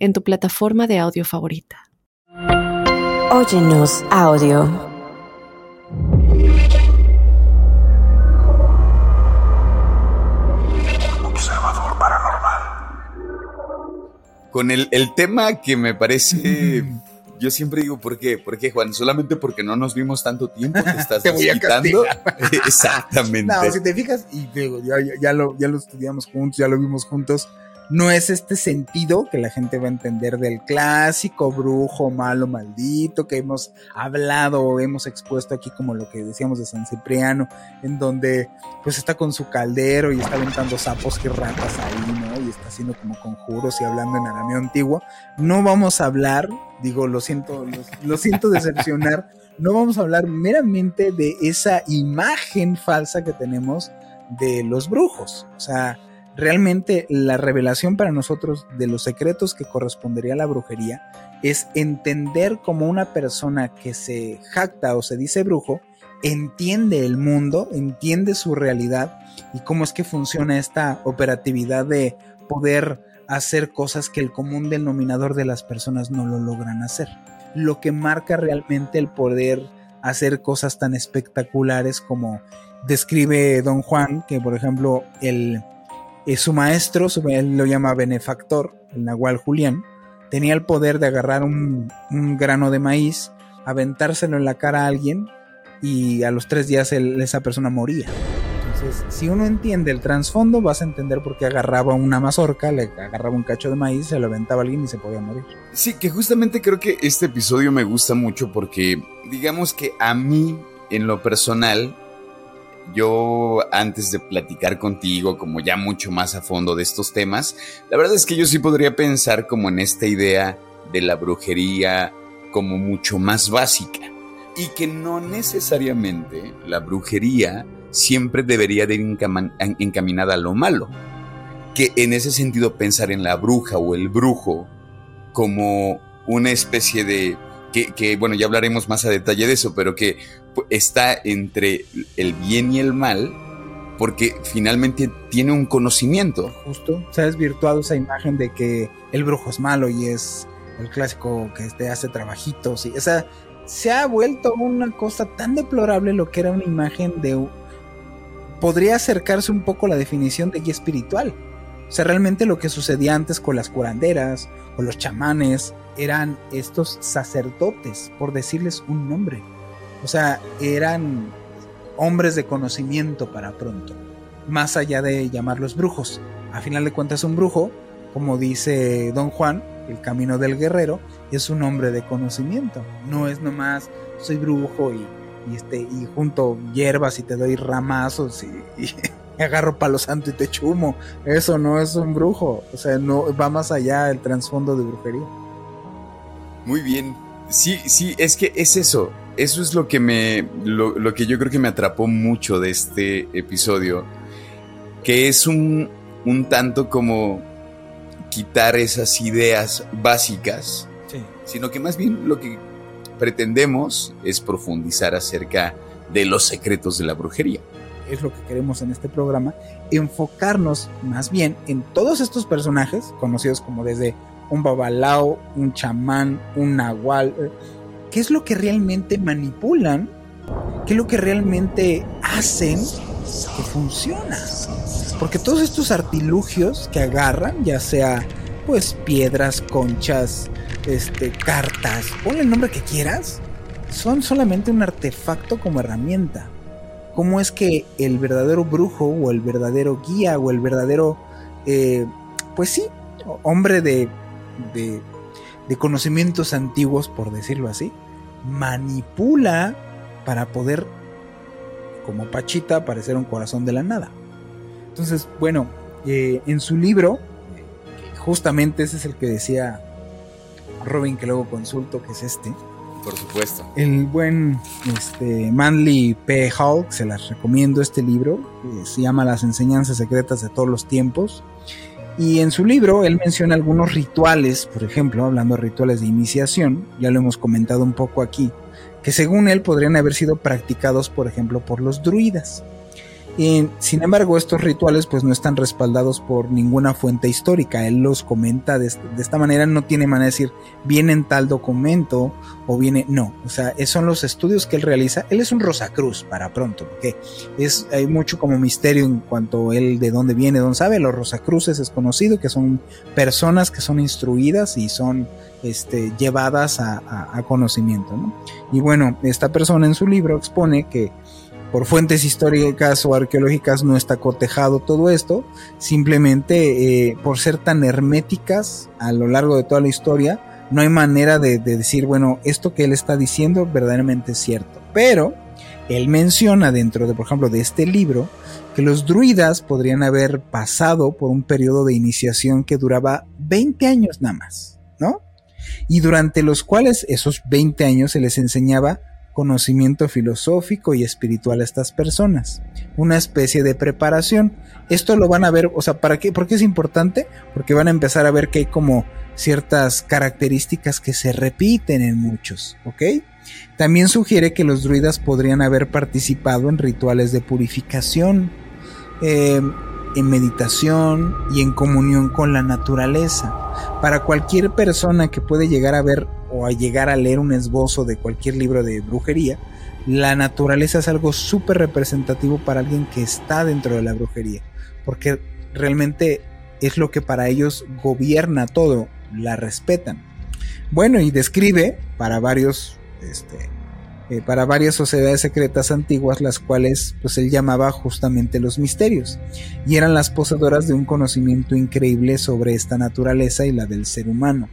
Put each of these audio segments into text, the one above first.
en tu plataforma de audio favorita. Óyenos audio. Observador paranormal. Con el, el tema que me parece yo siempre digo, ¿por qué? ¿Por qué, Juan? Solamente porque no nos vimos tanto tiempo, te estás te voy Exactamente. No, si te fijas, y ya, ya, lo, ya lo estudiamos juntos, ya lo vimos juntos, no es este sentido que la gente va a entender del clásico brujo malo maldito que hemos hablado o hemos expuesto aquí como lo que decíamos de San Cipriano, en donde pues está con su caldero y está aventando sapos y ratas ahí, ¿no? Y está haciendo como conjuros y hablando en arameo antiguo. No vamos a hablar, digo, lo siento, lo, lo siento decepcionar, no vamos a hablar meramente de esa imagen falsa que tenemos de los brujos. O sea, Realmente la revelación para nosotros de los secretos que correspondería a la brujería es entender cómo una persona que se jacta o se dice brujo entiende el mundo, entiende su realidad y cómo es que funciona esta operatividad de poder hacer cosas que el común denominador de las personas no lo logran hacer. Lo que marca realmente el poder hacer cosas tan espectaculares como describe don Juan, que por ejemplo el su maestro, él lo llama benefactor, el Nahual Julián, tenía el poder de agarrar un, grano de maíz, aventárselo en la cara a alguien y a los tres días esa persona moría. Entonces, si uno entiende el trasfondo, vas a entender por qué agarraba una mazorca, le agarraba un cacho de maíz, se lo aventaba a alguien y se podía morir. Sí, que justamente creo que este episodio me gusta mucho porque, digamos que a mí, en lo personal, yo antes de platicar contigo como ya mucho más a fondo de estos temas, la verdad es que yo sí podría pensar como en esta idea de la brujería como mucho más básica y que no necesariamente la brujería siempre debería de ir encaminada a lo malo. Que en ese sentido pensar en la bruja o el brujo como una especie de que, bueno, ya hablaremos más a detalle de eso, pero que está entre el bien y el mal, porque finalmente tiene un conocimiento. Justo, se ha desvirtuado esa imagen de que el brujo es malo y es el clásico que te hace trabajitos. Y, o sea, se ha vuelto una cosa tan deplorable lo que era una imagen de... Podría acercarse un poco la definición de guía espiritual. O sea, realmente lo que sucedía antes con las curanderas, con los chamanes, eran estos sacerdotes, por decirles un nombre. O sea, eran hombres de conocimiento para pronto, más allá de llamarlos brujos. A final de cuentas, un brujo, como dice don Juan, el camino del guerrero, es un hombre de conocimiento. No es nomás soy brujo y, este, y junto hierbas y te doy ramazos y, y agarro palo santo y te chumo. Eso no es un brujo. O sea, no va más allá el trasfondo de brujería. Muy bien. Sí, sí, es que es eso. Eso es lo que me. Lo, que yo creo que me atrapó mucho de este episodio. Que es un, un tanto como quitar esas ideas básicas. Sino que más bien lo que pretendemos es profundizar acerca de los secretos de la brujería. Es lo que queremos en este programa, enfocarnos más bien en todos estos personajes, conocidos como desde un babalao, un chamán, un nahual. ¿Qué es lo que realmente manipulan? ¿Qué es lo que realmente hacen que funciona? Porque todos estos artilugios que agarran, ya sea pues piedras, conchas, este, cartas, ponle el nombre que quieras, son solamente un artefacto como herramienta. ¿Cómo es que el verdadero brujo o el verdadero guía o el verdadero, eh, pues sí, hombre de de, conocimientos antiguos, por decirlo así, manipula para poder, como Pachita, aparecer un corazón de la nada. Entonces, bueno, eh, en su libro, justamente ese es el que decía Robin que luego consulto, que es este. Por supuesto. El buen este, Manly P. Hall, se las recomiendo este libro, que se llama Las enseñanzas secretas de todos los tiempos. Y en su libro él menciona algunos rituales, por ejemplo, hablando de rituales de iniciación, ya lo hemos comentado un poco aquí, que según él podrían haber sido practicados, por ejemplo, por los druidas sin embargo, estos rituales pues no están respaldados por ninguna fuente histórica. Él los comenta de, esta manera, no tiene manera de decir, viene en tal documento o viene, no, o sea, son los estudios que él realiza. Él es un Rosacruz para pronto, porque es, hay mucho como misterio en cuanto él de dónde viene, dónde sabe. Los Rosacruces es conocido que son personas que son instruidas y son este, llevadas a, conocimiento. ¿no? Y bueno, esta persona en su libro expone que por fuentes históricas o arqueológicas no está cotejado todo esto, simplemente eh, por ser tan herméticas a lo largo de toda la historia, no hay manera de, decir, bueno, esto que él está diciendo verdaderamente es cierto. Pero él menciona dentro de, por ejemplo, de este libro, que los druidas podrían haber pasado por un periodo de iniciación que duraba 20 años nada más, ¿no? Y durante los cuales esos 20 años se les enseñaba conocimiento filosófico y espiritual a estas personas, una especie de preparación. Esto lo van a ver, o sea, ¿para qué? ¿Por qué es importante? Porque van a empezar a ver que hay como ciertas características que se repiten en muchos, ¿ok? También sugiere que los druidas podrían haber participado en rituales de purificación, em, en meditación y en comunión con la naturaleza. Para cualquier persona que puede llegar a ver o a llegar a leer un esbozo de cualquier libro de brujería, la naturaleza es algo súper representativo para alguien que está dentro de la brujería, porque realmente es lo que para ellos gobierna todo, la respetan. Bueno, y describe para varios, este, eh, para varias sociedades secretas antiguas, las cuales pues él llamaba justamente los misterios, y eran las poseedoras de un conocimiento increíble sobre esta naturaleza y la del ser humano.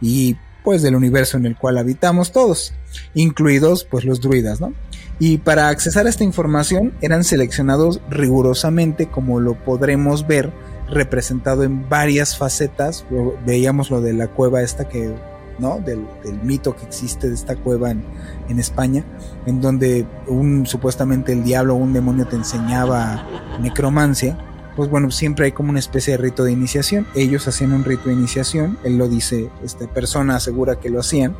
Y pues del universo en el cual habitamos todos, incluidos pues los druidas, ¿no? Y para accesar a esta información eran seleccionados rigurosamente como lo podremos ver representado en varias facetas, veíamos lo de la cueva esta que, ¿no? Del, mito que existe de esta cueva en, en España, en donde un supuestamente el diablo o un demonio te enseñaba necromancia, pues bueno, siempre hay como una especie de rito de iniciación. Ellos hacían un rito de iniciación, él lo dice, esta persona asegura que lo hacían,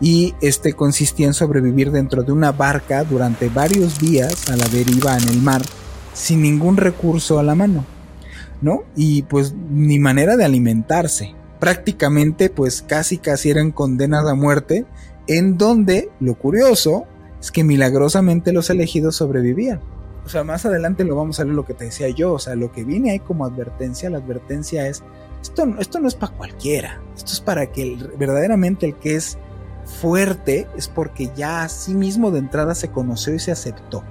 y este consistía en sobrevivir dentro de una barca durante varios días a la deriva en el mar, sin ningún recurso a la mano, ¿no? Y pues ni manera de alimentarse. Prácticamente, pues casi casi eran condenas a muerte, en donde lo curioso es que milagrosamente los elegidos sobrevivían o sea, más adelante lo vamos a ver lo que te decía yo, o sea, lo que viene ahí como advertencia, la advertencia es, esto, esto no es para cualquiera, esto es para que verdaderamente el que es fuerte es porque ya a sí mismo de entrada se conoció y se aceptó.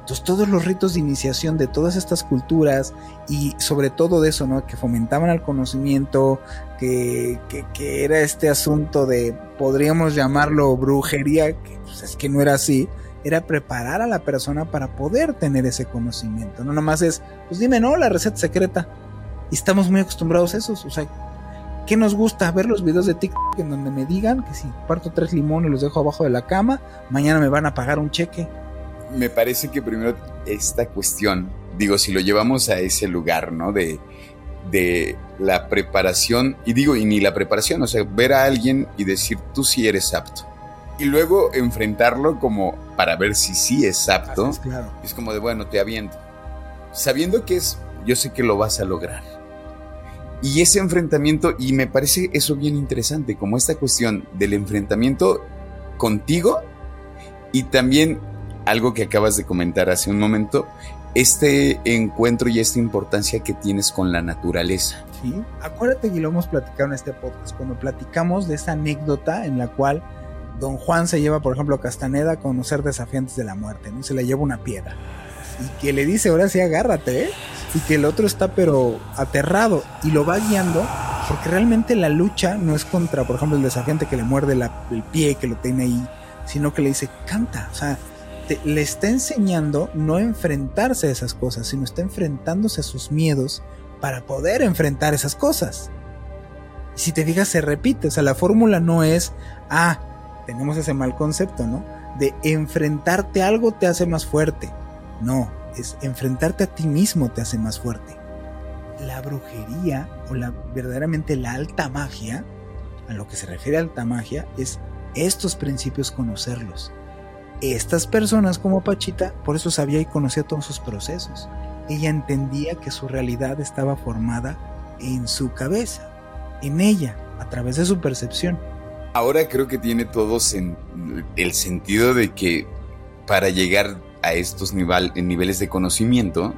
Entonces todos los ritos de iniciación de todas estas culturas y sobre todo de eso, ¿no? Que fomentaban el conocimiento, que, que, era este asunto de, podríamos llamarlo brujería, que pues, es que no era así, era preparar a la persona para poder tener ese conocimiento. No nomás es, pues dime, no, la receta secreta. Y estamos muy acostumbrados a eso. O sea, ¿qué nos gusta? Ver los videos de TikTok en donde me digan que si parto tres limones y los dejo abajo de la cama, mañana me van a pagar un cheque. Me parece que primero esta cuestión, digo, si lo llevamos a ese lugar, ¿no? De, de la preparación, y digo, y ni la preparación, o sea, ver a alguien y decir, tú sí eres apto y luego enfrentarlo como para ver si sí es apto. Es, claro. es como de, bueno, te aviento. Sabiendo que es, yo sé que lo vas a lograr. Y ese enfrentamiento, y me parece eso bien interesante, como esta cuestión del enfrentamiento contigo y también algo que acabas de comentar hace un momento, este encuentro y esta importancia que tienes con la naturaleza. Sí, acuérdate que lo hemos platicado en este podcast, cuando platicamos de esa anécdota en la cual Don Juan se lleva, por ejemplo, a Castaneda a conocer desafiantes de la muerte, ¿no? Se le lleva una piedra. Y que le dice, ahora sí, agárrate, ¿eh? Y que el otro está, pero aterrado. Y lo va guiando, porque realmente la lucha no es contra, por ejemplo, el desafiante que le muerde el pie, que lo tiene ahí, sino que le dice, canta. O sea, le está enseñando no enfrentarse a esas cosas, sino está enfrentándose a sus miedos para poder enfrentar esas cosas. si te fijas, se repite. O sea, la fórmula no es, ah, tenemos ese mal concepto, ¿no? De enfrentarte a algo te hace más fuerte. No, es enfrentarte a ti mismo te hace más fuerte. La brujería o la verdaderamente la alta magia, a lo que se refiere alta magia, es estos principios conocerlos. Estas personas como Pachita, por eso sabía y conocía todos sus procesos. Ella entendía que su realidad estaba formada en su cabeza, en ella, a través de su percepción. Ahora creo que tiene todo el sentido de que para llegar a estos niveles de conocimiento,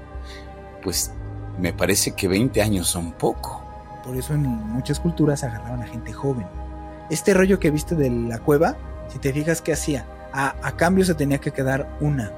pues me parece que 20 años son poco. Por eso en muchas culturas agarraban a gente joven. Este rollo que viste de la cueva, si te fijas qué hacía, a, cambio se tenía que quedar una.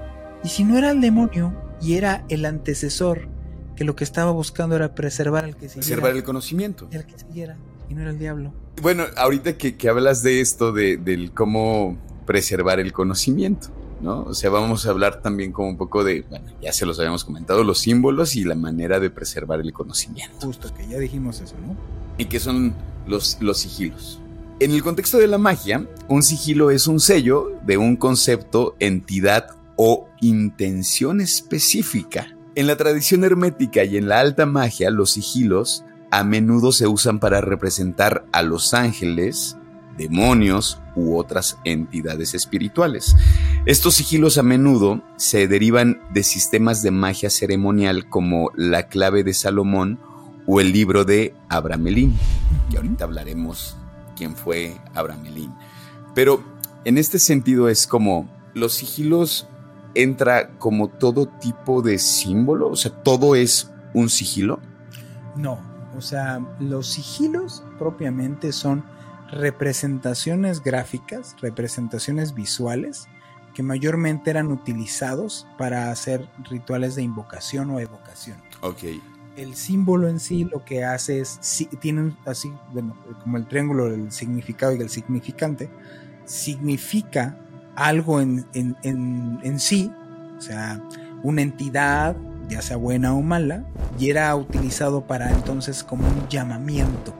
Y si no era el demonio y era el antecesor, que lo que estaba buscando era preservar el que siguiera. Preservar el conocimiento. El que siguiera, y no era el diablo. Bueno, ahorita que, hablas de esto, de, del cómo preservar el conocimiento. ¿no? O sea, vamos a hablar también como un poco de, bueno, ya se los habíamos comentado, los símbolos y la manera de preservar el conocimiento. Justo, que ya dijimos eso, ¿no? Y que son los, los sigilos. En el contexto de la magia, un sigilo es un sello de un concepto, entidad o intención específica. En la tradición hermética y en la alta magia, los sigilos a menudo se usan para representar a los ángeles, demonios u otras entidades espirituales. Estos sigilos a menudo se derivan de sistemas de magia ceremonial como la clave de Salomón o el libro de Abramelín, que ahorita hablaremos quién fue Abramelín. Pero en este sentido es como los sigilos entra como todo tipo de símbolo, o sea, todo es un sigilo. No, o sea, los sigilos propiamente son representaciones gráficas, representaciones visuales, que mayormente eran utilizados para hacer rituales de invocación o evocación. Ok. El símbolo en sí lo que hace es, tiene así, bueno, como el triángulo, el significado y el significante, significa algo en, en, en, en sí, o sea, una entidad, ya sea buena o mala, y era utilizado para entonces como un llamamiento.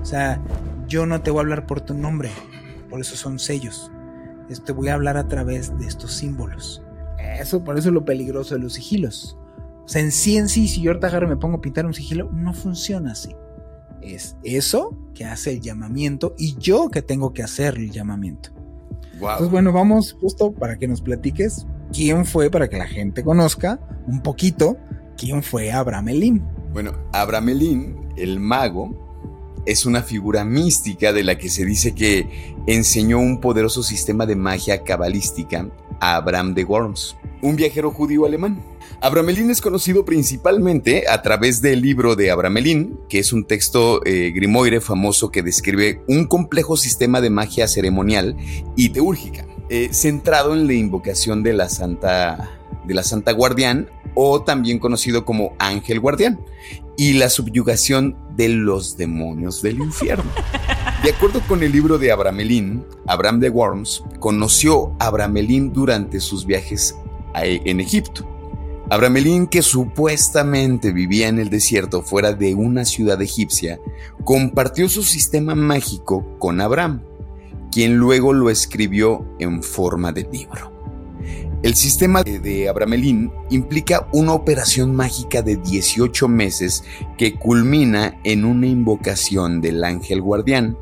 O sea, yo no te voy a hablar por tu nombre, por eso son sellos. Te voy a hablar a través de estos símbolos. Eso, por eso es lo peligroso de los sigilos. O sea, en sí en sí, si yo ahorita agarro y me pongo a pintar un sigilo, no funciona así. Es eso que hace el llamamiento y yo que tengo que hacer el llamamiento. Wow. Entonces, bueno, vamos justo para que nos platiques quién fue, para que la gente conozca un poquito quién fue Abramelín. Bueno, Abramelín, el mago, es una figura mística de la que se dice que enseñó un poderoso sistema de magia cabalística a Abraham de Worms, un viajero judío alemán. Abramelín es conocido principalmente a través del libro de Abramelín, que es un texto eh, grimoire famoso que describe un complejo sistema de magia ceremonial y teúrgica, eh, centrado en la invocación de la Santa, de la Santa Guardián o también conocido como Ángel Guardián, y la subyugación de los demonios del infierno. De acuerdo con el libro de Abramelín, Abraham de Worms conoció a Abramelín durante sus viajes en Egipto. Abramelín, que supuestamente vivía en el desierto fuera de una ciudad egipcia, compartió su sistema mágico con Abraham, quien luego lo escribió en forma de libro. El sistema de Abramelín implica una operación mágica de 18 meses que culmina en una invocación del ángel guardián,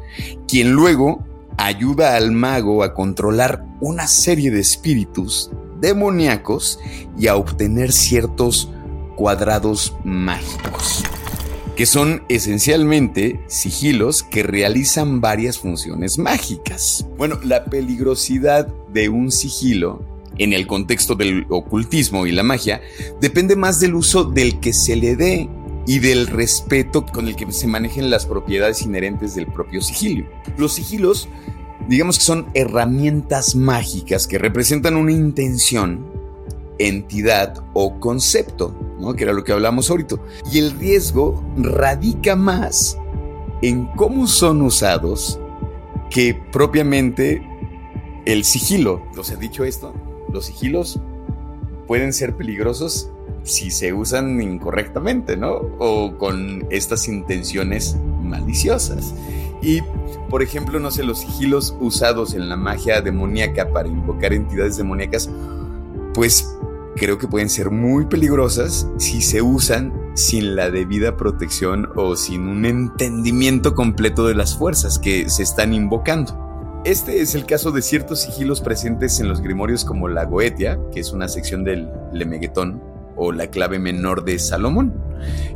quien luego ayuda al mago a controlar una serie de espíritus demoníacos y a obtener ciertos cuadrados mágicos, que son esencialmente sigilos que realizan varias funciones mágicas. Bueno, la peligrosidad de un sigilo en el contexto del ocultismo y la magia, depende más del uso del que se le dé y del respeto con el que se manejen las propiedades inherentes del propio sigilo. Los sigilos, digamos que son herramientas mágicas que representan una intención, entidad o concepto, ¿no? que era lo que hablamos ahorita. Y el riesgo radica más en cómo son usados que propiamente el sigilo. ¿Os he dicho esto? los sigilos pueden ser peligrosos si se usan incorrectamente, ¿no? O con estas intenciones maliciosas. Y, por ejemplo, no sé, los sigilos usados en la magia demoníaca para invocar entidades demoníacas, pues creo que pueden ser muy peligrosas si se usan sin la debida protección o sin un entendimiento completo de las fuerzas que se están invocando. Este es el caso de ciertos sigilos presentes en los grimorios como la Goetia, que es una sección del Lemeguetón, o la clave menor de Salomón,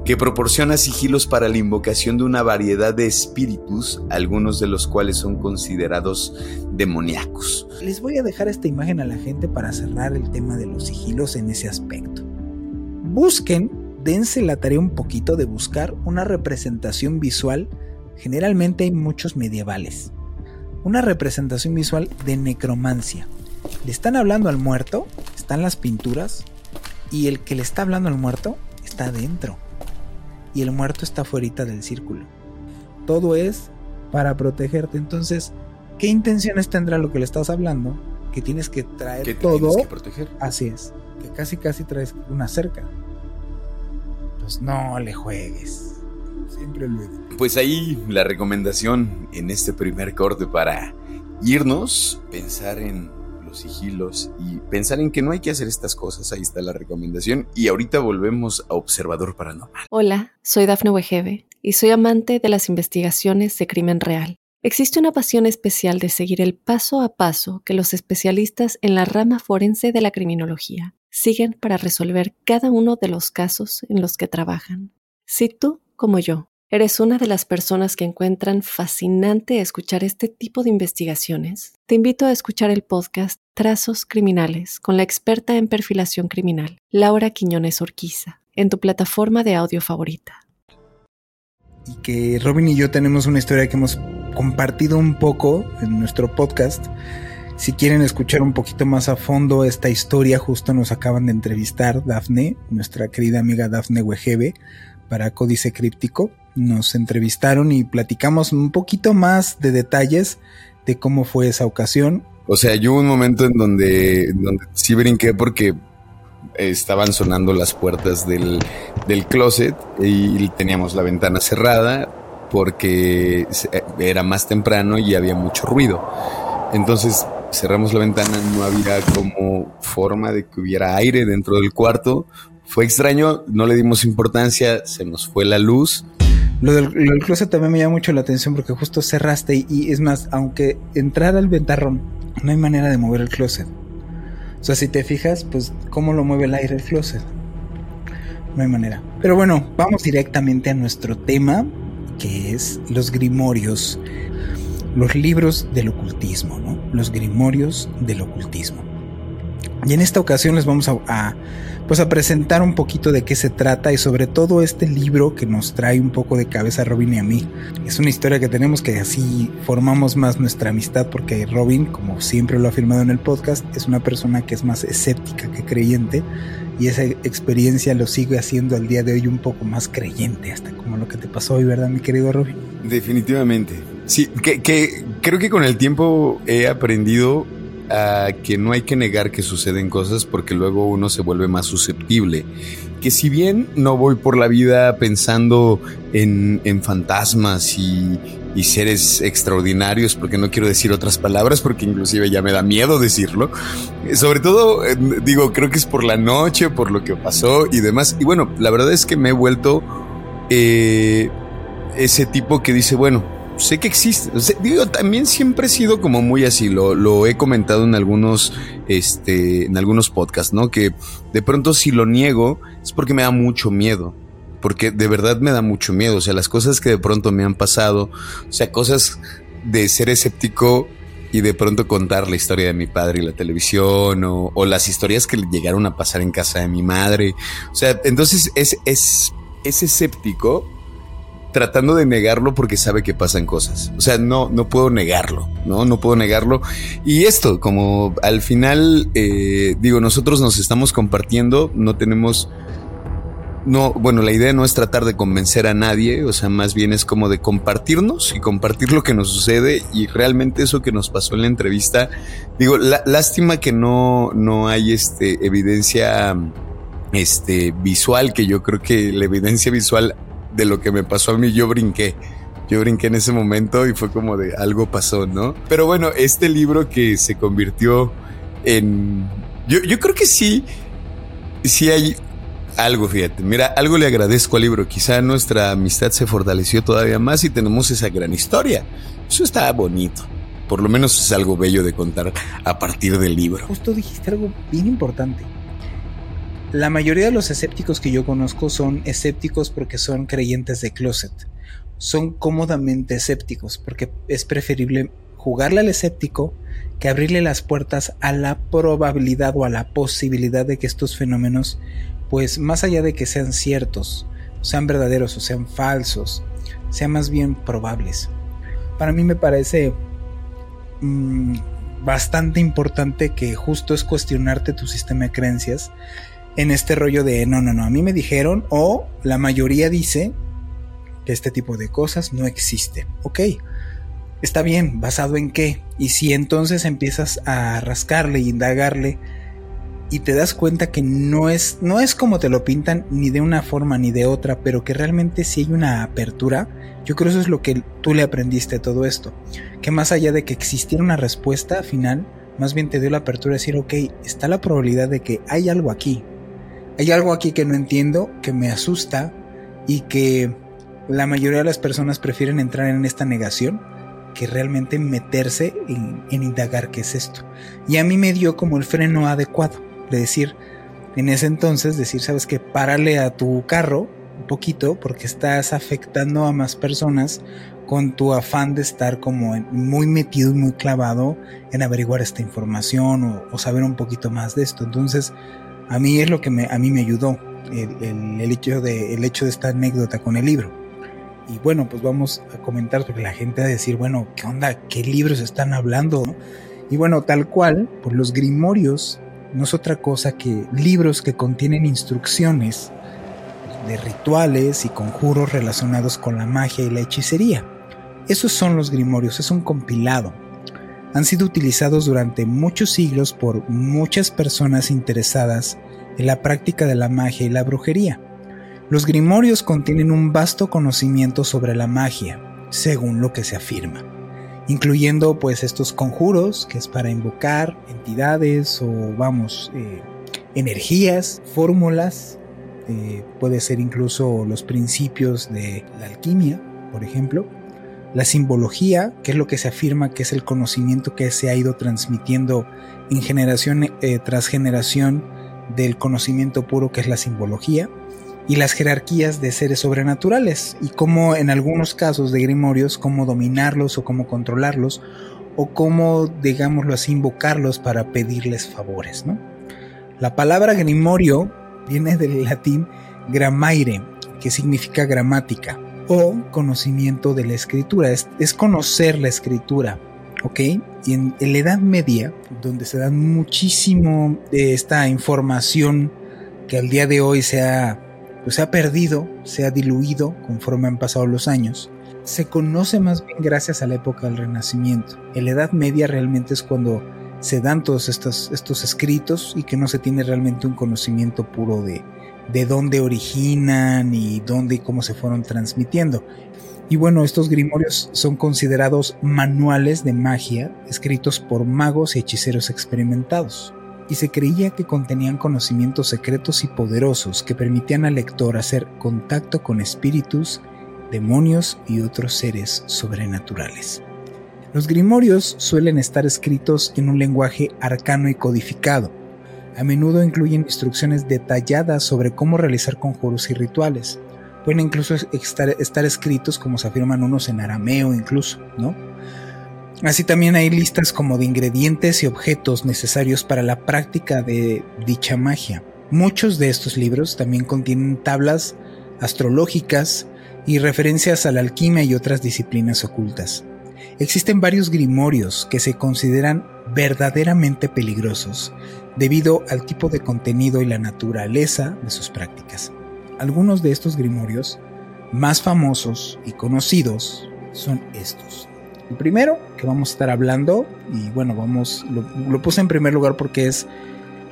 que proporciona sigilos para la invocación de una variedad de espíritus, algunos de los cuales son considerados demoníacos. Les voy a dejar esta imagen a la gente para cerrar el tema de los sigilos en ese aspecto. Busquen, dense la tarea un poquito de buscar una representación visual, generalmente hay muchos medievales una representación visual de necromancia. Le están hablando al muerto, están las pinturas, y el que le está hablando al muerto está adentro. Y el muerto está fuera del círculo. Todo es para protegerte. Entonces, ¿qué intenciones tendrá lo que le estás hablando? Que tienes que traer todo. que proteger. Así es. Que casi casi traes una cerca. Pues no le juegues. Siempre lo Pues ahí la recomendación en este primer corte para irnos, pensar en los sigilos y pensar en que no hay que hacer estas cosas. Ahí está la recomendación. Y ahorita volvemos a Observador Paranormal. Hola, soy Dafne Wegebe y soy amante de las investigaciones de crimen real. Existe una pasión especial de seguir el paso a paso que los especialistas en la rama forense de la criminología siguen para resolver cada uno de los casos en los que trabajan. Si tú como yo, eres una de las personas que encuentran fascinante escuchar este tipo de investigaciones, te invito a escuchar el podcast Trazos Criminales con la experta en perfilación criminal, Laura Quiñones Orquiza, en tu plataforma de audio favorita. Y que Robin y yo tenemos una historia que hemos compartido un poco en nuestro podcast. Si quieren escuchar un poquito más a fondo esta historia, justo nos acaban de entrevistar Dafne, nuestra querida amiga Dafne Wegebe, para Códice Críptico. Nos entrevistaron y platicamos un poquito más de detalles de cómo fue esa ocasión. O sea, yo hubo un momento en donde, donde sí brinqué porque estaban sonando las puertas del, del closet y teníamos la ventana cerrada porque era más temprano y había mucho ruido. Entonces cerramos la ventana, no había como forma de que hubiera aire dentro del cuarto, fue extraño, no le dimos importancia, se nos fue la luz. Lo del, closet también me llama mucho la atención porque justo cerraste y, es más, aunque entrara el ventarrón, no hay manera de mover el closet. O sea, si te fijas, pues, ¿cómo lo mueve el aire el closet? No hay manera. Pero bueno, vamos directamente a nuestro tema, que es los grimorios, los libros del ocultismo, ¿no? Los grimorios del ocultismo. Y en esta ocasión les vamos a, pues a presentar un poquito de qué se trata y sobre todo este libro que nos trae un poco de cabeza a Robin y a mí. Es una historia que tenemos que así formamos más nuestra amistad porque Robin, como siempre lo ha afirmado en el podcast, es una persona que es más escéptica que creyente y esa experiencia lo sigue haciendo al día de hoy un poco más creyente, hasta como lo que te pasó hoy, ¿verdad, mi querido Robin? Definitivamente. Sí, que, que creo que con el tiempo he aprendido a que no hay que negar que suceden cosas porque luego uno se vuelve más susceptible. Que si bien no voy por la vida pensando en, fantasmas y, seres extraordinarios, porque no quiero decir otras palabras, porque inclusive ya me da miedo decirlo. Sobre todo, eh, digo, creo que es por la noche, por lo que pasó y demás. Y bueno, la verdad es que me he vuelto eh, ese tipo que dice, bueno, sé que existe. digo, también siempre he sido como muy así, lo, lo, he comentado en algunos, este, en algunos podcasts, ¿no? Que de pronto si lo niego es porque me da mucho miedo. Porque de verdad me da mucho miedo. O sea, las cosas que de pronto me han pasado, o sea, cosas de ser escéptico y de pronto contar la historia de mi padre y la televisión o, o las historias que llegaron a pasar en casa de mi madre. O sea, entonces es, es, es escéptico tratando de negarlo porque sabe que pasan cosas. O sea, no, no puedo negarlo, ¿no? No puedo negarlo. Y esto, como al final, eh, digo, nosotros nos estamos compartiendo, no tenemos... No, bueno, la idea no es tratar de convencer a nadie, o sea, más bien es como de compartirnos y compartir lo que nos sucede y realmente eso que nos pasó en la entrevista, digo, lástima que no, no hay este evidencia este visual, que yo creo que la evidencia visual de lo que me pasó a mí, yo brinqué. yo brinqué en ese momento y fue como de algo pasó, ¿no? Pero bueno, este libro que se convirtió en... Yo, yo creo que sí, sí hay algo, fíjate. Mira, algo le agradezco al libro. Quizá nuestra amistad se fortaleció todavía más y tenemos esa gran historia. Eso está bonito. Por lo menos es algo bello de contar a partir del libro. Justo dijiste algo bien importante. La mayoría de los escépticos que yo conozco son escépticos porque son creyentes de closet. Son cómodamente escépticos porque es preferible jugarle al escéptico que abrirle las puertas a la probabilidad o a la posibilidad de que estos fenómenos, pues más allá de que sean ciertos, sean verdaderos o sean falsos, sean más bien probables. Para mí me parece mmm, bastante importante que justo es cuestionarte tu sistema de creencias en este rollo de no, no, no, a mí me dijeron o la mayoría dice que este tipo de cosas no existen. Ok, está bien, basado en qué. Y si entonces empiezas a rascarle y indagarle y te das cuenta que no es, no es como te lo pintan ni de una forma ni de otra, pero que realmente sí hay una apertura, yo creo eso es lo que tú le aprendiste todo esto. Que más allá de que existiera una respuesta final, más bien te dio la apertura de decir, ok, está la probabilidad de que hay algo aquí, hay algo aquí que no entiendo, que me asusta y que la mayoría de las personas prefieren entrar en esta negación que realmente meterse en, indagar qué es esto. Y a mí me dio como el freno adecuado, de decir, en ese entonces, decir, sabes que párale a tu carro un poquito porque estás afectando a más personas con tu afán de estar como muy metido y muy clavado en averiguar esta información o, o saber un poquito más de esto. Entonces, a mí es lo que me, a mí me ayudó el, hecho de, esta anécdota con el libro. Y bueno, pues vamos a comentar porque la gente a decir, bueno, ¿qué onda? ¿Qué libros están hablando? Y bueno, tal cual, pues los grimorios no es otra cosa que libros que contienen instrucciones de rituales y conjuros relacionados con la magia y la hechicería. Esos son los grimorios, es un compilado han sido utilizados durante muchos siglos por muchas personas interesadas en la práctica de la magia y la brujería. Los grimorios contienen un vasto conocimiento sobre la magia, según lo que se afirma, incluyendo pues estos conjuros, que es para invocar entidades o vamos, eh, energías, fórmulas, eh, puede ser incluso los principios de la alquimia, por ejemplo, la simbología, que es lo que se afirma que es el conocimiento que se ha ido transmitiendo en generación eh, tras generación del conocimiento puro que es la simbología, y las jerarquías de seres sobrenaturales, y cómo en algunos casos de grimorios, cómo dominarlos o cómo controlarlos, o cómo, digámoslo así, invocarlos para pedirles favores. ¿no? La palabra grimorio viene del latín gramaire, que significa gramática o conocimiento de la escritura, es, conocer la escritura, ¿ok? Y en, la Edad Media, donde se da muchísimo de esta información que al día de hoy se ha, pues, se ha perdido, se ha diluido conforme han pasado los años, se conoce más bien gracias a la época del Renacimiento. En la Edad Media realmente es cuando se dan todos estos, estos escritos y que no se tiene realmente un conocimiento puro de, de dónde originan y dónde y cómo se fueron transmitiendo. Y bueno, estos grimorios son considerados manuales de magia escritos por magos y hechiceros experimentados, y se creía que contenían conocimientos secretos y poderosos que permitían al lector hacer contacto con espíritus, demonios y otros seres sobrenaturales. Los grimorios suelen estar escritos en un lenguaje arcano y codificado, a menudo incluyen instrucciones detalladas sobre cómo realizar conjuros y rituales. Pueden incluso estar, escritos, como se afirman unos, en arameo incluso, ¿no? Así también hay listas como de ingredientes y objetos necesarios para la práctica de dicha magia. Muchos de estos libros también contienen tablas astrológicas y referencias a la alquimia y otras disciplinas ocultas. Existen varios grimorios que se consideran verdaderamente peligrosos debido al tipo de contenido y la naturaleza de sus prácticas. Algunos de estos grimorios más famosos y conocidos son estos. El primero que vamos a estar hablando, y bueno, vamos, lo, puse en primer lugar porque es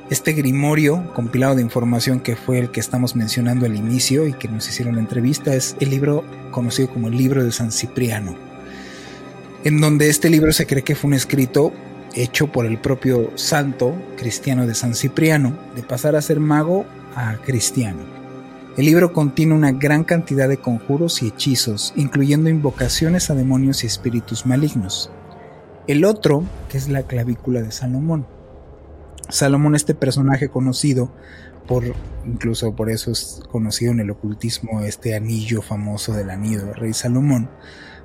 Este grimorio, compilado de información que fue el que estamos mencionando al inicio y que nos hicieron la entrevista, es el libro conocido como el libro de San Cipriano, en donde este libro se cree que fue un escrito hecho por el propio santo cristiano de San Cipriano, de pasar a ser mago a cristiano. El libro contiene una gran cantidad de conjuros y hechizos, incluyendo invocaciones a demonios y espíritus malignos. El otro, que es la clavícula de Salomón. Salomón, este personaje conocido por, incluso por eso es conocido en el ocultismo, este anillo famoso del anillo del rey Salomón,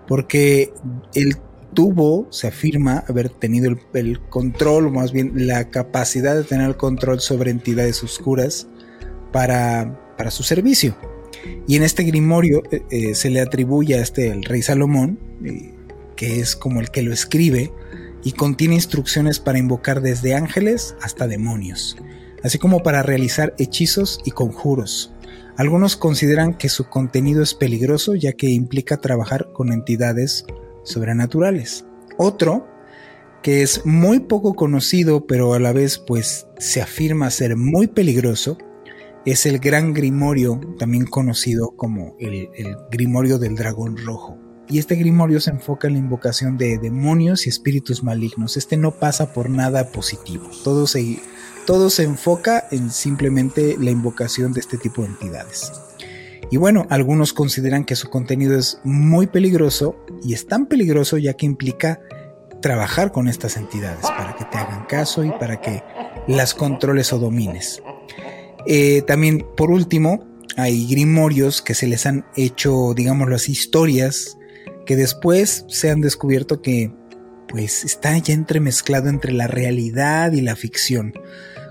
porque él tuvo, se afirma, haber tenido el, control, o más bien la capacidad de tener el control sobre entidades oscuras para, para su servicio. Y en este grimorio eh, eh, se le atribuye a este el rey Salomón, eh, que es como el que lo escribe, y contiene instrucciones para invocar desde ángeles hasta demonios, así como para realizar hechizos y conjuros. Algunos consideran que su contenido es peligroso ya que implica trabajar con entidades sobrenaturales. Otro, que es muy poco conocido, pero a la vez pues se afirma ser muy peligroso, es el Gran Grimorio, también conocido como el, Grimorio del Dragón Rojo. Y este Grimorio se enfoca en la invocación de demonios y espíritus malignos. Este no pasa por nada positivo. Todo se, todo se enfoca en simplemente la invocación de este tipo de entidades. Y bueno, algunos consideran que su contenido es muy peligroso y es tan peligroso ya que implica trabajar con estas entidades para que te hagan caso y para que las controles o domines. Eh, también, por último, hay grimorios que se les han hecho, digamos las historias que después se han descubierto que pues está ya entremezclado entre la realidad y la ficción,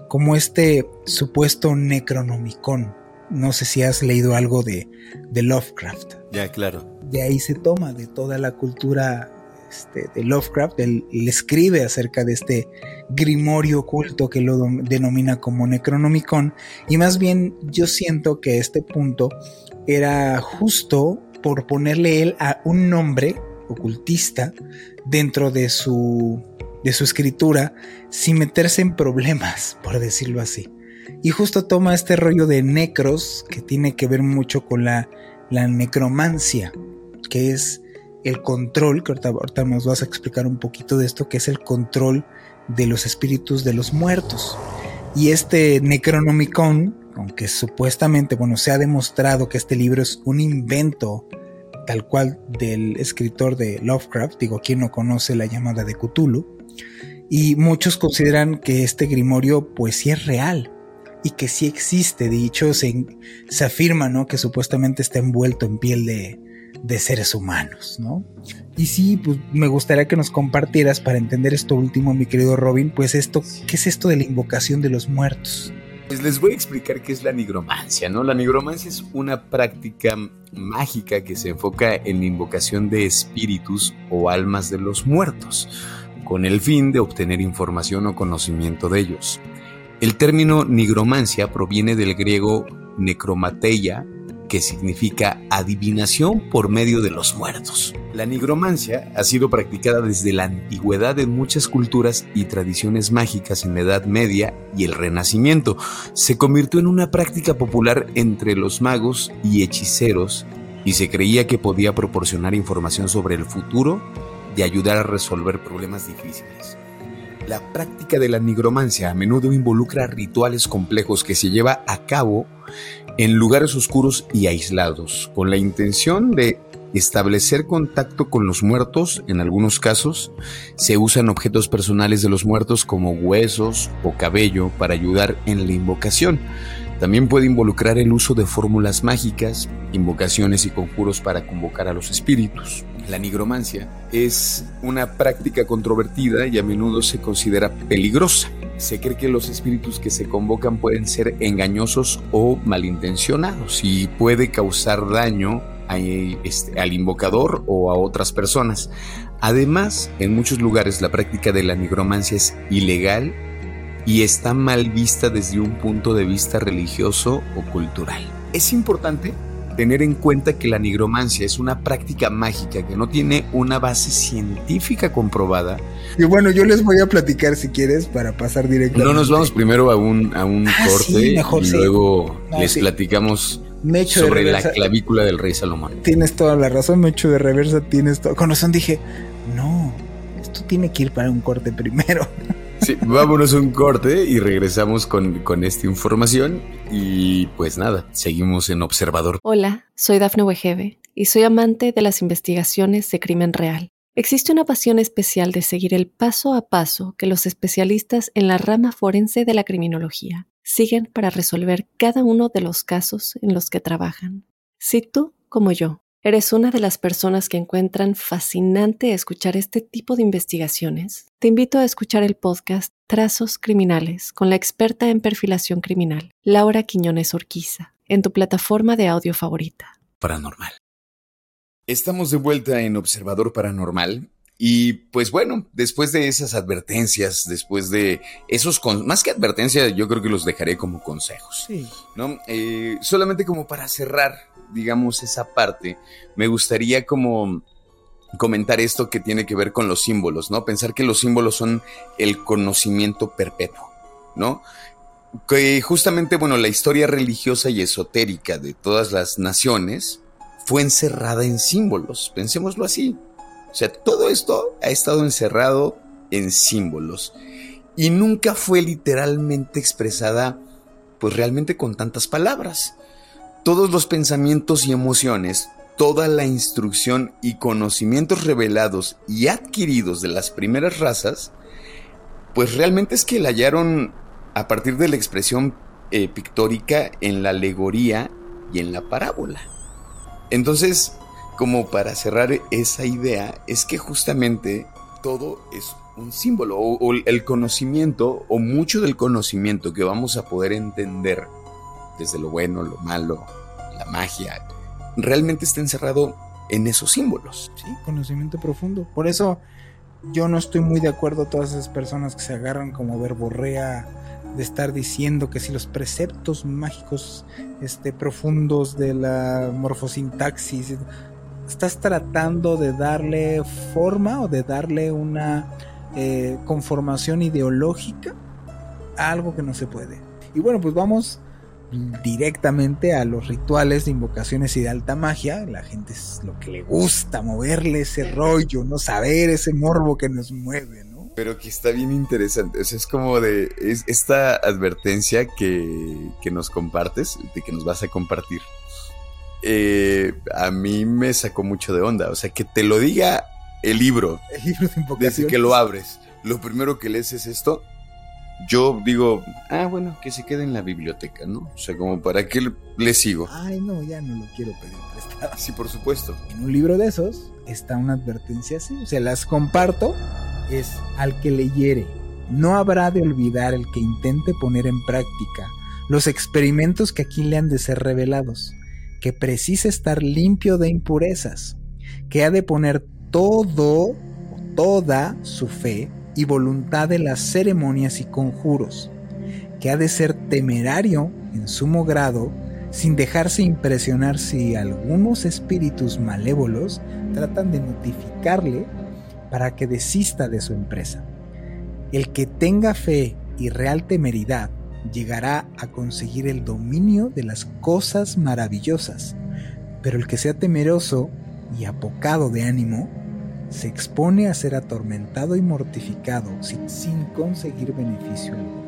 como este supuesto Necronomicon, no sé si has leído algo de, de Lovecraft. Ya, claro. De ahí se toma, de toda la cultura este, de Lovecraft. Él, escribe acerca de este grimorio oculto que lo denomina como Necronomicon. Y más bien yo siento que este punto era justo por ponerle él a un nombre ocultista dentro de su, de su escritura sin meterse en problemas, por decirlo así. Y justo toma este rollo de necros que tiene que ver mucho con la, necromancia, que es el control, que ahorita, nos vas a explicar un poquito de esto, que es el control de los espíritus de los muertos. Y este Necronomicon, aunque supuestamente, bueno, se ha demostrado que este libro es un invento tal cual del escritor de Lovecraft, digo, quien no conoce la llamada de Cthulhu, y muchos consideran que este grimorio pues sí es real, y que sí existe. Dicho, se, afirma, ¿no? Que supuestamente está envuelto en piel de, de seres humanos, ¿no? Y sí, pues me gustaría que nos compartieras para entender esto último, mi querido Robin, pues esto, ¿qué es esto de la invocación de los muertos? Pues les voy a explicar qué es la nigromancia, ¿no? La nigromancia es una práctica mágica que se enfoca en la invocación de espíritus o almas de los muertos, con el fin de obtener información o conocimiento de ellos. El término nigromancia proviene del griego necromateia, que significa adivinación por medio de los muertos. La nigromancia ha sido practicada desde la antigüedad en muchas culturas y tradiciones mágicas en la Edad Media y el Renacimiento. Se convirtió en una práctica popular entre los magos y hechiceros y se creía que podía proporcionar información sobre el futuro y ayudar a resolver problemas difíciles. La práctica de la nigromancia a menudo involucra rituales complejos que se lleva a cabo en lugares oscuros y aislados, con la intención de establecer contacto con los muertos. En algunos casos se usan objetos personales de los muertos como huesos o cabello para ayudar en la invocación. También puede involucrar el uso de fórmulas mágicas, invocaciones y conjuros para convocar a los espíritus. La nigromancia es una práctica controvertida y a menudo se considera peligrosa. Se cree que los espíritus que se convocan pueden ser engañosos o malintencionados y puede causar daño este, al invocador o a otras personas. Además, en muchos lugares la práctica de la nigromancia es ilegal y está mal vista desde un punto de vista religioso o cultural. Es importante tener en cuenta que la nigromancia es una práctica mágica que no tiene una base científica comprobada. Y bueno, yo les voy a platicar si quieres para pasar directamente. No nos vamos primero a un, a un ah, corte y luego les platicamos sobre la clavícula del rey Salomón. Tienes toda la razón, me echo de reversa, tienes todo. Con razón dije, no, esto tiene que ir para un corte primero. Sí, vámonos un corte y regresamos con, con, esta información. Y pues nada, seguimos en Observador. Hola, soy Dafne Wegebe y soy amante de las investigaciones de crimen real. Existe una pasión especial de seguir el paso a paso que los especialistas en la rama forense de la criminología siguen para resolver cada uno de los casos en los que trabajan. Si tú, como yo, ¿Eres una de las personas que encuentran fascinante escuchar este tipo de investigaciones? Te invito a escuchar el podcast Trazos Criminales con la experta en perfilación criminal, Laura Quiñones Orquiza, en tu plataforma de audio favorita. Paranormal. Estamos de vuelta en Observador Paranormal y pues bueno, después de esas advertencias, después de esos, más que advertencias, yo creo que los dejaré como consejos. Sí. ¿no? Eh, solamente como para cerrar digamos, esa parte, me gustaría como comentar esto que tiene que ver con los símbolos, ¿no? Pensar que los símbolos son el conocimiento perpetuo, ¿no? Que justamente, bueno, la historia religiosa y esotérica de todas las naciones fue encerrada en símbolos, pensémoslo así. O sea, todo esto ha estado encerrado en símbolos y nunca fue literalmente expresada, pues realmente con tantas palabras todos los pensamientos y emociones, toda la instrucción y conocimientos revelados y adquiridos de las primeras razas, pues realmente es que la hallaron a partir de la expresión eh, pictórica en la alegoría y en la parábola. Entonces, como para cerrar esa idea, es que justamente todo es un símbolo, o el conocimiento, o mucho del conocimiento que vamos a poder entender desde lo bueno, lo malo, la magia, realmente está encerrado en esos símbolos. Sí, conocimiento profundo. Por eso yo no estoy muy de acuerdo con todas esas personas que se agarran como verborrea de estar diciendo que si los preceptos mágicos este, profundos de la morfosintaxis, estás tratando de darle forma o de darle una eh, conformación ideológica a algo que no se puede. Y bueno, pues vamos directamente a los rituales de invocaciones y de alta magia. La gente es lo que le gusta, moverle ese rollo, no saber ese morbo que nos mueve, ¿no? Pero que está bien interesante. es como de es esta advertencia que, que, nos compartes, de que nos vas a compartir. Eh, a mí me sacó mucho de onda. O sea, que te lo diga el libro. El libro de invocaciones. Desde que lo abres. Lo primero que lees es esto yo digo, ah, bueno, que se quede en la biblioteca, ¿no? O sea, como para qué le sigo. Ay, no, ya no lo quiero pedir prestado. Sí, por supuesto. En un libro de esos está una advertencia así, o sea, las comparto, es al que leyere. No habrá de olvidar el que intente poner en práctica los experimentos que aquí le han de ser revelados, que precisa estar limpio de impurezas, que ha de poner todo o toda su fe y voluntad de las ceremonias y conjuros, que ha de ser temerario en sumo grado, sin dejarse impresionar si algunos espíritus malévolos tratan de notificarle para que desista de su empresa. El que tenga fe y real temeridad llegará a conseguir el dominio de las cosas maravillosas, pero el que sea temeroso y apocado de ánimo se expone a ser atormentado y mortificado sin, conseguir beneficio alguno.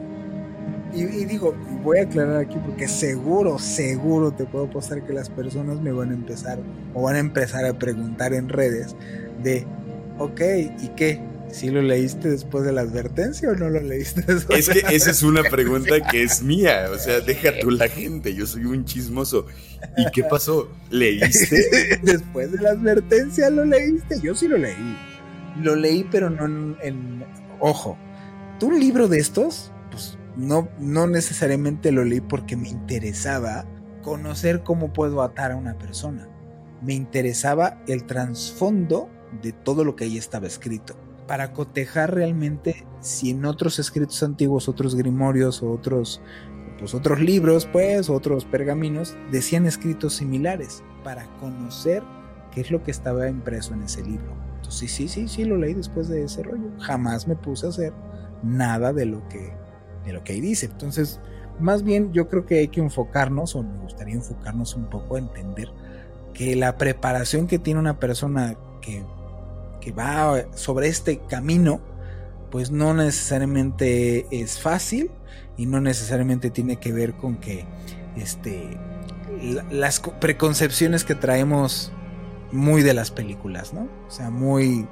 Y, digo, voy a aclarar aquí porque seguro, seguro te puedo apostar que las personas me van a empezar o van a empezar a preguntar en redes de, ok, ¿y qué? ¿Si lo leíste después de la advertencia o no lo leíste después? Es que esa es una pregunta que es mía. O sea, deja tú la gente. Yo soy un chismoso. ¿Y qué pasó? ¿Leíste? después de la advertencia lo leíste. Yo sí lo leí. Lo leí, pero no en. ojo, ¿tú un libro de estos? Pues no, no necesariamente lo leí porque me interesaba conocer cómo puedo atar a una persona. Me interesaba el trasfondo de todo lo que ahí estaba escrito para cotejar realmente si en otros escritos antiguos, otros grimorios o otros pues otros libros, pues, otros pergaminos, decían escritos similares para conocer qué es lo que estaba impreso en ese libro. Entonces, sí, sí, sí, lo leí después de ese rollo. Jamás me puse a hacer nada de lo que, de lo que ahí dice. Entonces, más bien yo creo que hay que enfocarnos, o me gustaría enfocarnos un poco a entender que la preparación que tiene una persona que, que va sobre este camino, pues no necesariamente es fácil y no necesariamente tiene que ver con que este, las preconcepciones que traemos muy de las películas, ¿no? O sea, muy,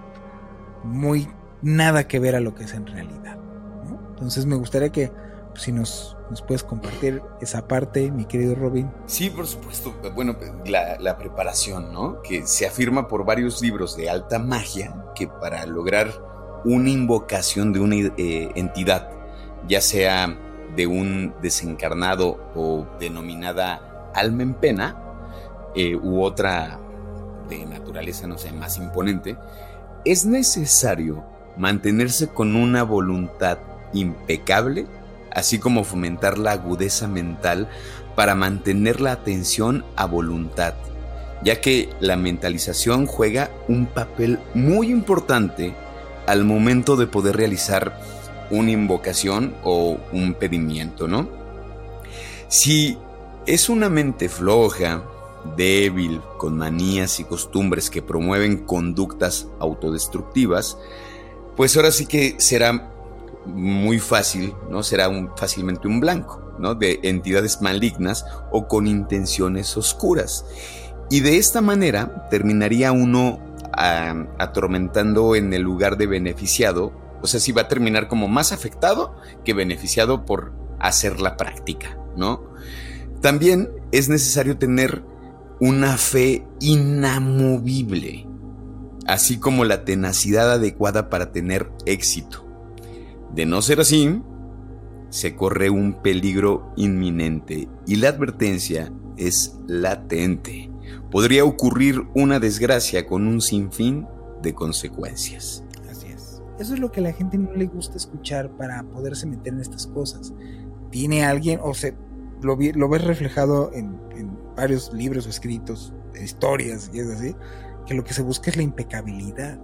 muy nada que ver a lo que es en realidad. Entonces me gustaría que si nos, nos, puedes compartir esa parte, mi querido Robin. Sí, por supuesto. Bueno, la, la preparación, ¿no? Que se afirma por varios libros de alta magia que para lograr una invocación de una eh, entidad, ya sea de un desencarnado o denominada alma en pena, eh, u otra de naturaleza, no sé, más imponente, es necesario mantenerse con una voluntad impecable, así como fomentar la agudeza mental para mantener la atención a voluntad, ya que la mentalización juega un papel muy importante al momento de poder realizar una invocación o un pedimiento, ¿no? Si es una mente floja, débil, con manías y costumbres que promueven conductas autodestructivas, pues ahora sí que será muy fácil, ¿no? Será un, fácilmente un blanco, ¿no? De entidades malignas o con intenciones oscuras. Y de esta manera terminaría uno atormentando en el lugar de beneficiado, o sea, si va a terminar como más afectado que beneficiado por hacer la práctica, ¿no? También es necesario tener una fe inamovible, así como la tenacidad adecuada para tener éxito. De no ser así, se corre un peligro inminente y la advertencia es latente. Podría ocurrir una desgracia con un sinfín de consecuencias. Así es. Eso es lo que a la gente no le gusta escuchar para poderse meter en estas cosas. Tiene alguien, o se lo, ves reflejado en varios libros escritos, historias y es así, que lo que se busca es la impecabilidad.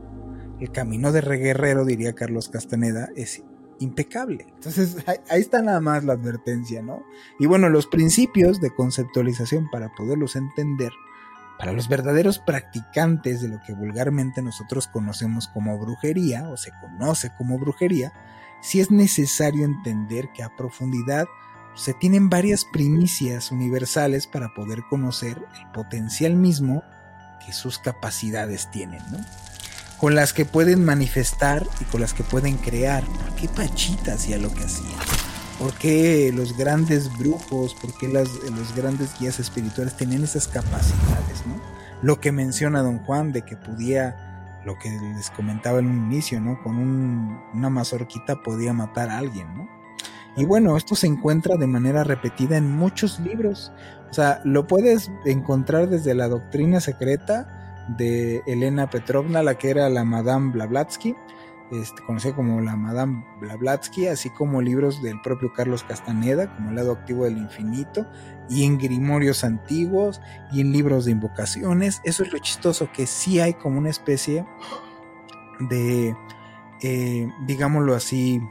El camino de reguerrero, diría Carlos Castaneda, es impecable. Entonces ahí está nada más la advertencia, ¿no? Y bueno, los principios de conceptualización para poderlos entender, para los verdaderos practicantes de lo que vulgarmente nosotros conocemos como brujería o se conoce como brujería, si es necesario entender que a profundidad se tienen varias primicias universales para poder conocer el potencial mismo que sus capacidades tienen, ¿no? Con las que pueden manifestar y con las que pueden crear. ¿Por qué Pachita hacía lo que hacía? ¿Por qué los grandes brujos, por qué los grandes guías espirituales tenían esas capacidades, ¿no? Lo que menciona don Juan de que podía, lo que les comentaba en un inicio, ¿no? Con una mazorquita podía matar a alguien, ¿no? Y bueno, esto se encuentra de manera repetida en muchos libros. O sea, lo puedes encontrar desde la doctrina secreta de Elena Petrovna, la que era la Madame Blavatsky, este, conocida como la Madame Blavatsky, así como libros del propio Carlos Castaneda, como El lado activo del infinito, y en grimorios antiguos, y en libros de invocaciones. Eso es lo chistoso, que sí hay como una especie de, eh, digámoslo así,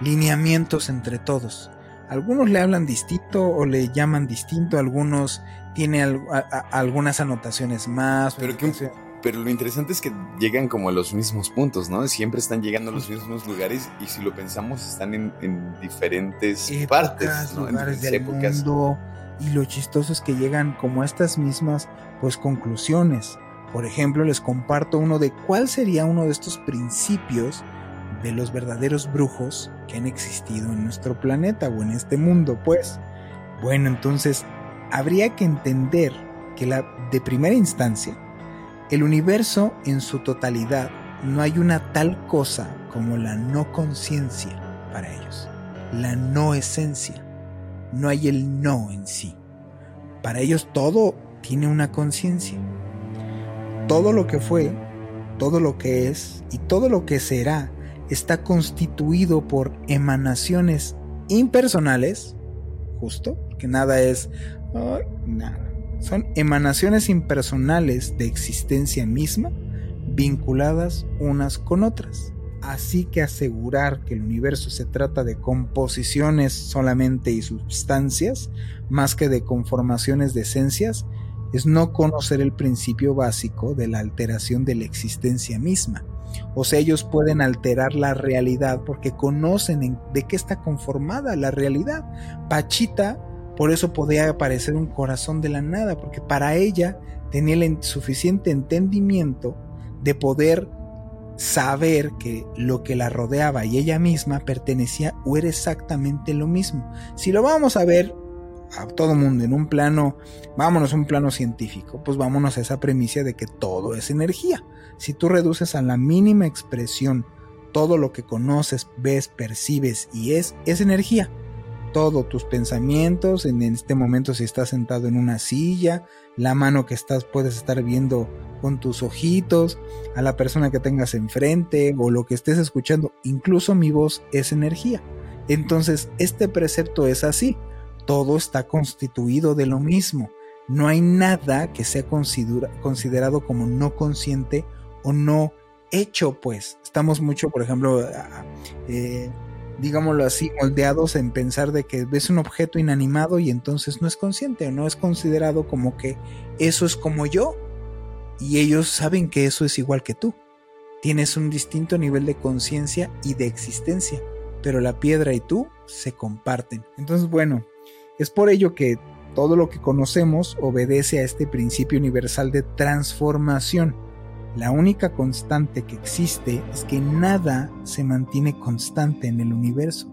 lineamientos entre todos. Algunos le hablan distinto o le llaman distinto, algunos tienen algunas anotaciones más. Pero, pero lo interesante es que llegan como a los mismos puntos, ¿no? Siempre están llegando a los mismos lugares y si lo pensamos están en, diferentes partes, ¿no? lugares del mundo. Y lo chistoso es que llegan como a estas mismas pues conclusiones. Por ejemplo, les comparto uno de cuál sería uno de estos principios de los verdaderos brujos que han existido en nuestro planeta o en este mundo, pues. Bueno, entonces habría que entender que la de primera instancia, el universo en su totalidad no hay una tal cosa como la no conciencia para ellos, la no esencia, no hay el no en sí. Para ellos todo tiene una conciencia. Todo lo que fue, todo lo que es y todo lo que será está constituido por emanaciones impersonales, justo, que nada es Son emanaciones impersonales de existencia misma vinculadas unas con otras. Así que asegurar que el universo se trata de composiciones solamente y sustancias, más que de conformaciones de esencias, es no conocer el principio básico de la alteración de la existencia misma. O sea, ellos pueden alterar la realidad porque conocen de qué está conformada la realidad. Pachita, por eso podía aparecer un corazón de la nada, porque para ella tenía el suficiente entendimiento de poder saber que lo que la rodeaba y ella misma pertenecía o era exactamente lo mismo. Si lo vamos a ver a todo mundo en un plano, vámonos a un plano científico, pues vámonos a esa premisa de que todo es energía. Si tú reduces a la mínima expresión todo lo que conoces, ves, percibes y es, es energía. Todo, tus pensamientos, en este momento si estás sentado en una silla, la mano que estás puedes estar viendo con tus ojitos, a la persona que tengas enfrente o lo que estés escuchando, incluso mi voz es energía. Entonces, este precepto es así, todo está constituido de lo mismo. No hay nada que sea considerado como no consciente o no hecho, pues. Estamos mucho, por ejemplo, eh, digámoslo así, moldeados en pensar de que ves un objeto inanimado y entonces no es consciente o no es considerado como que eso es como yo y ellos saben que eso es igual que tú. Tienes un distinto nivel de conciencia y de existencia, pero la piedra y tú se comparten. Entonces, bueno, es por ello que todo lo que conocemos obedece a este principio universal de transformación. La única constante que existe es que nada se mantiene constante en el universo.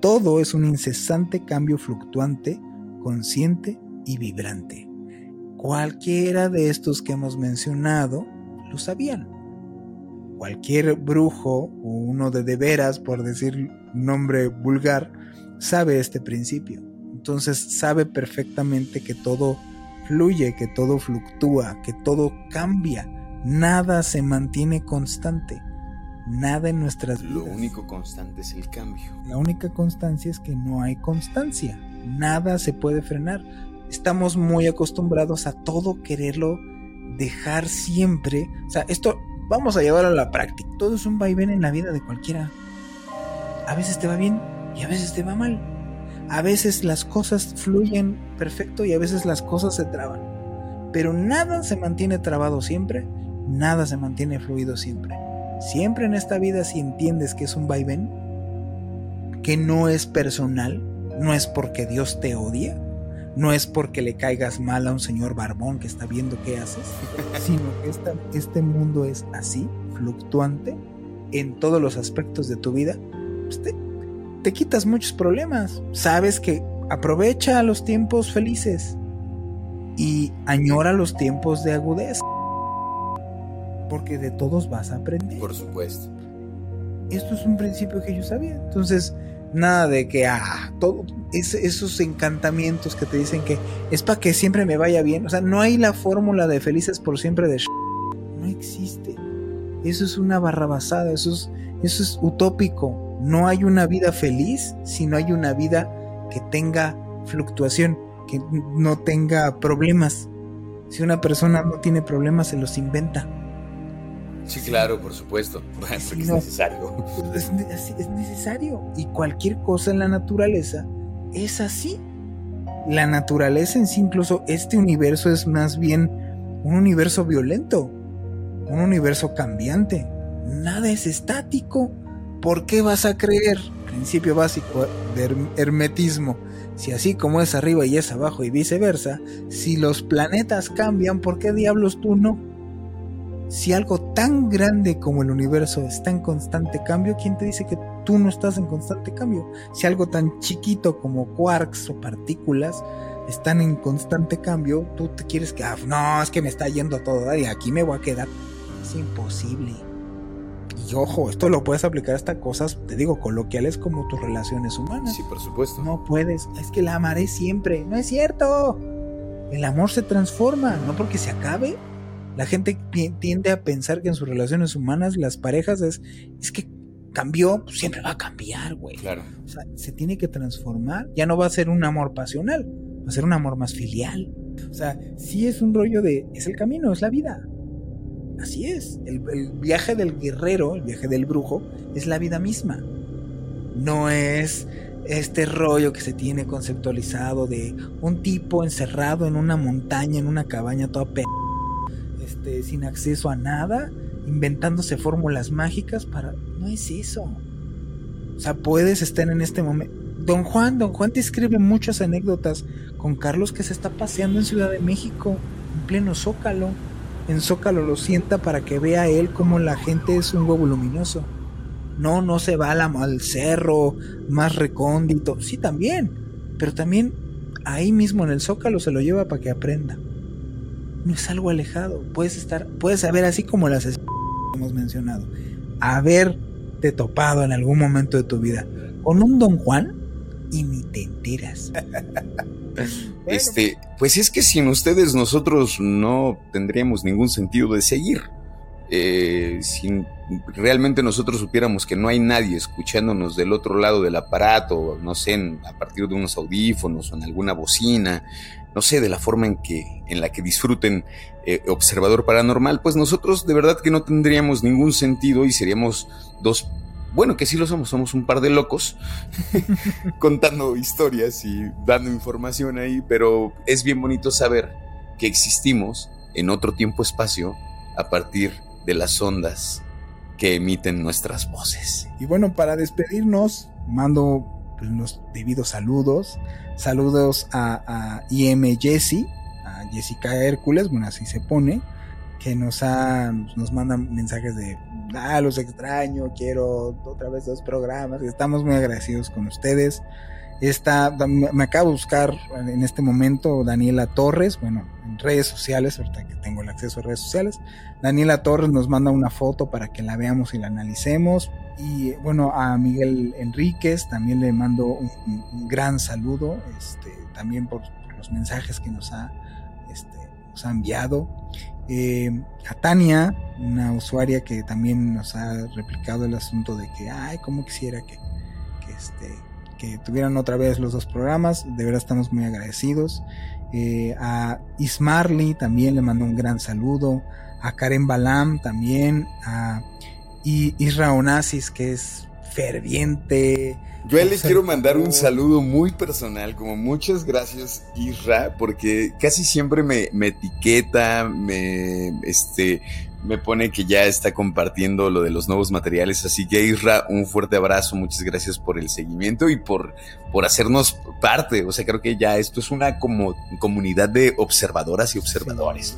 Todo es un incesante cambio fluctuante, consciente y vibrante. Cualquiera de estos que hemos mencionado lo sabían. Cualquier brujo o uno de de veras, por decir nombre vulgar, sabe este principio. Entonces sabe perfectamente que todo fluye, que todo fluctúa, que todo cambia. Nada se mantiene constante. Nada en nuestras vidas. Lo único constante es el cambio. La única constancia es que no hay constancia. Nada se puede frenar estamos muy acostumbrados a todo quererlo dejar siempre. O sea, esto vamos a llevarlo a la práctica. Todo es un vaivén en la vida de cualquiera. A veces te va bien y a veces te va mal. A veces las cosas fluyen perfecto y a veces las cosas se traban. Pero nada se mantiene trabado siempre, nada se mantiene fluido siempre. Siempre en esta vida si entiendes que es un vaivén, que no es personal, no es porque Dios te odia, no es porque le caigas mal a un señor barbón que está viendo qué haces, sino que este mundo es así, fluctuante, en todos los aspectos de tu vida. Pues te, te quitas muchos problemas. Sabes que aprovecha los tiempos felices y añora los tiempos de agudeza. Porque de todos vas a aprender. Por supuesto. Esto es un principio que yo sabía. Entonces, Nada de que, ah, todo, esos encantamientos que te dicen que es para que siempre me vaya bien. O sea, no hay la fórmula de felices por siempre de... No existe. Eso es una barrabasada, eso es, eso es utópico. No hay una vida feliz si no hay una vida que tenga fluctuación, que no tenga problemas. Si una persona no tiene problemas, se los inventa. Sí, claro, por supuesto. es necesario. Es, es, necesario. Y cualquier cosa en la naturaleza es así. La naturaleza en sí, incluso este universo es más bien un universo violento, un universo cambiante. Nada es estático. ¿Por qué vas a creer? Principio básico de hermetismo. Si así como es arriba y es abajo y viceversa, si los planetas cambian, ¿por qué diablos tú no? Si algo tan grande como el universo está en constante cambio, ¿quién te dice que tú no estás en constante cambio? Si algo tan chiquito como quarks o partículas están en constante cambio, tú te quieres que, ah, no, es que me está yendo todo y aquí me voy a quedar. Es imposible. Y ojo, esto lo puedes aplicar hasta cosas, te digo, coloquiales como tus relaciones humanas. Sí, por supuesto. No puedes, es que la amaré siempre. No es cierto. El amor se transforma, no porque se acabe, la gente tiende a pensar que en sus relaciones humanas las parejas es, es que cambió, pues siempre va a cambiar, güey. Claro. O sea, se tiene que transformar. Ya no va a ser un amor pasional, va a ser un amor más filial. O sea, sí es un rollo de, es el camino, es la vida. Así es. El, el viaje del guerrero, el viaje del brujo, es la vida misma. No es este rollo que se tiene conceptualizado de un tipo encerrado en una montaña, en una cabaña toda p este, sin acceso a nada, inventándose fórmulas mágicas para... No es eso. O sea, puedes estar en este momento... Don Juan, don Juan te escribe muchas anécdotas con Carlos que se está paseando en Ciudad de México, en pleno Zócalo. En Zócalo lo sienta para que vea él como la gente es un huevo luminoso. No, no se va al cerro más recóndito. Sí, también. Pero también ahí mismo en el Zócalo se lo lleva para que aprenda. No es algo alejado. Puedes estar, puedes saber así como las hemos mencionado. Haberte topado en algún momento de tu vida con un Don Juan y ni te enteras. Este, pues es que sin ustedes nosotros no tendríamos ningún sentido de seguir. Eh, si realmente nosotros supiéramos que no hay nadie escuchándonos del otro lado del aparato, no sé, a partir de unos audífonos o en alguna bocina, no sé, de la forma en que en la que disfruten eh, observador paranormal, pues nosotros de verdad que no tendríamos ningún sentido y seríamos dos bueno, que sí lo somos, somos un par de locos contando historias y dando información ahí, pero es bien bonito saber que existimos en otro tiempo-espacio a partir de las ondas que emiten nuestras voces. Y bueno, para despedirnos, mando los debidos saludos. Saludos a, a IM Jessie, a Jessica Hércules, bueno, así se pone, que nos, ha, nos mandan mensajes de, ah, los extraño, quiero otra vez dos programas. Estamos muy agradecidos con ustedes. Está, me acabo de buscar en este momento Daniela Torres, bueno, en redes sociales, ahorita que tengo el acceso a redes sociales. Daniela Torres nos manda una foto para que la veamos y la analicemos. Y bueno, a Miguel Enríquez también le mando un, gran saludo, este, también por, los mensajes que nos ha, este, enviado. Eh, a Tania, una usuaria que también nos ha replicado el asunto de que, ay, como quisiera que, que este, que tuvieran otra vez los dos programas. De verdad estamos muy agradecidos. Eh, a Ismarly también le mando un gran saludo. A Karen Balam también. A Isra Onassis, que es ferviente. Yo le quiero mandar un saludo muy personal, como muchas gracias Isra, porque casi siempre me, me etiqueta, me, este, me pone que ya está compartiendo lo de los nuevos materiales. Así que Isra, un fuerte abrazo, muchas gracias por el seguimiento y por, por hacernos parte. O sea, creo que ya esto es una como comunidad de observadoras y observadores.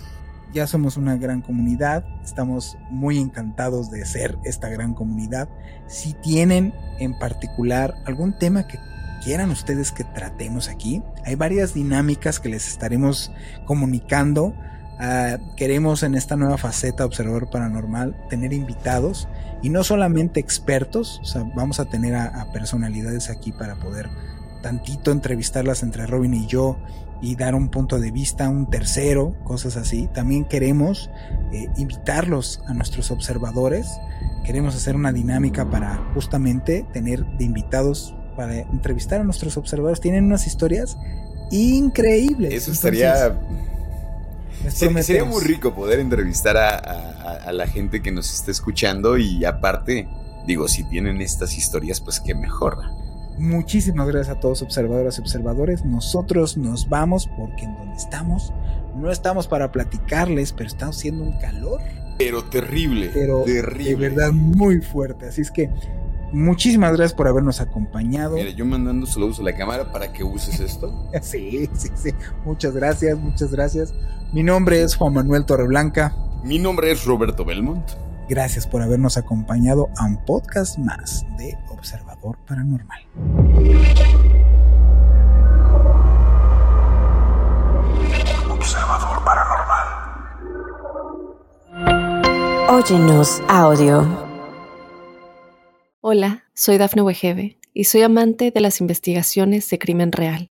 Ya somos una gran comunidad, estamos muy encantados de ser esta gran comunidad. Si tienen en particular algún tema que quieran ustedes que tratemos aquí, hay varias dinámicas que les estaremos comunicando Ah, queremos en esta nueva faceta Observador Paranormal tener invitados y no solamente expertos, o sea, vamos a tener a, personalidades aquí para poder tantito entrevistarlas entre Robin y yo y dar un punto de vista, un tercero, cosas así. También queremos eh, invitarlos a nuestros observadores. Queremos hacer una dinámica para justamente tener de invitados para entrevistar a nuestros observadores. Tienen unas historias increíbles. Eso estaría sería muy rico poder entrevistar a, la gente que nos está escuchando y aparte, digo, si tienen estas historias, pues qué mejor. Muchísimas gracias a todos observadoras y observadores. Nosotros nos vamos porque en donde estamos no estamos para platicarles, pero estamos haciendo un calor. Pero terrible. Pero terrible. de verdad muy fuerte. Así es que Muchísimas gracias por habernos acompañado. Mira, yo mandando saludos a la cámara para que uses esto. sí, sí, sí. Muchas gracias, muchas gracias. Mi nombre es Juan Manuel Torreblanca. Mi nombre es Roberto Belmont. Gracias por habernos acompañado a un podcast más de Observador Paranormal. Observador Paranormal. Óyenos audio. Hola, soy Dafne Wegebe y soy amante de las investigaciones de crimen real.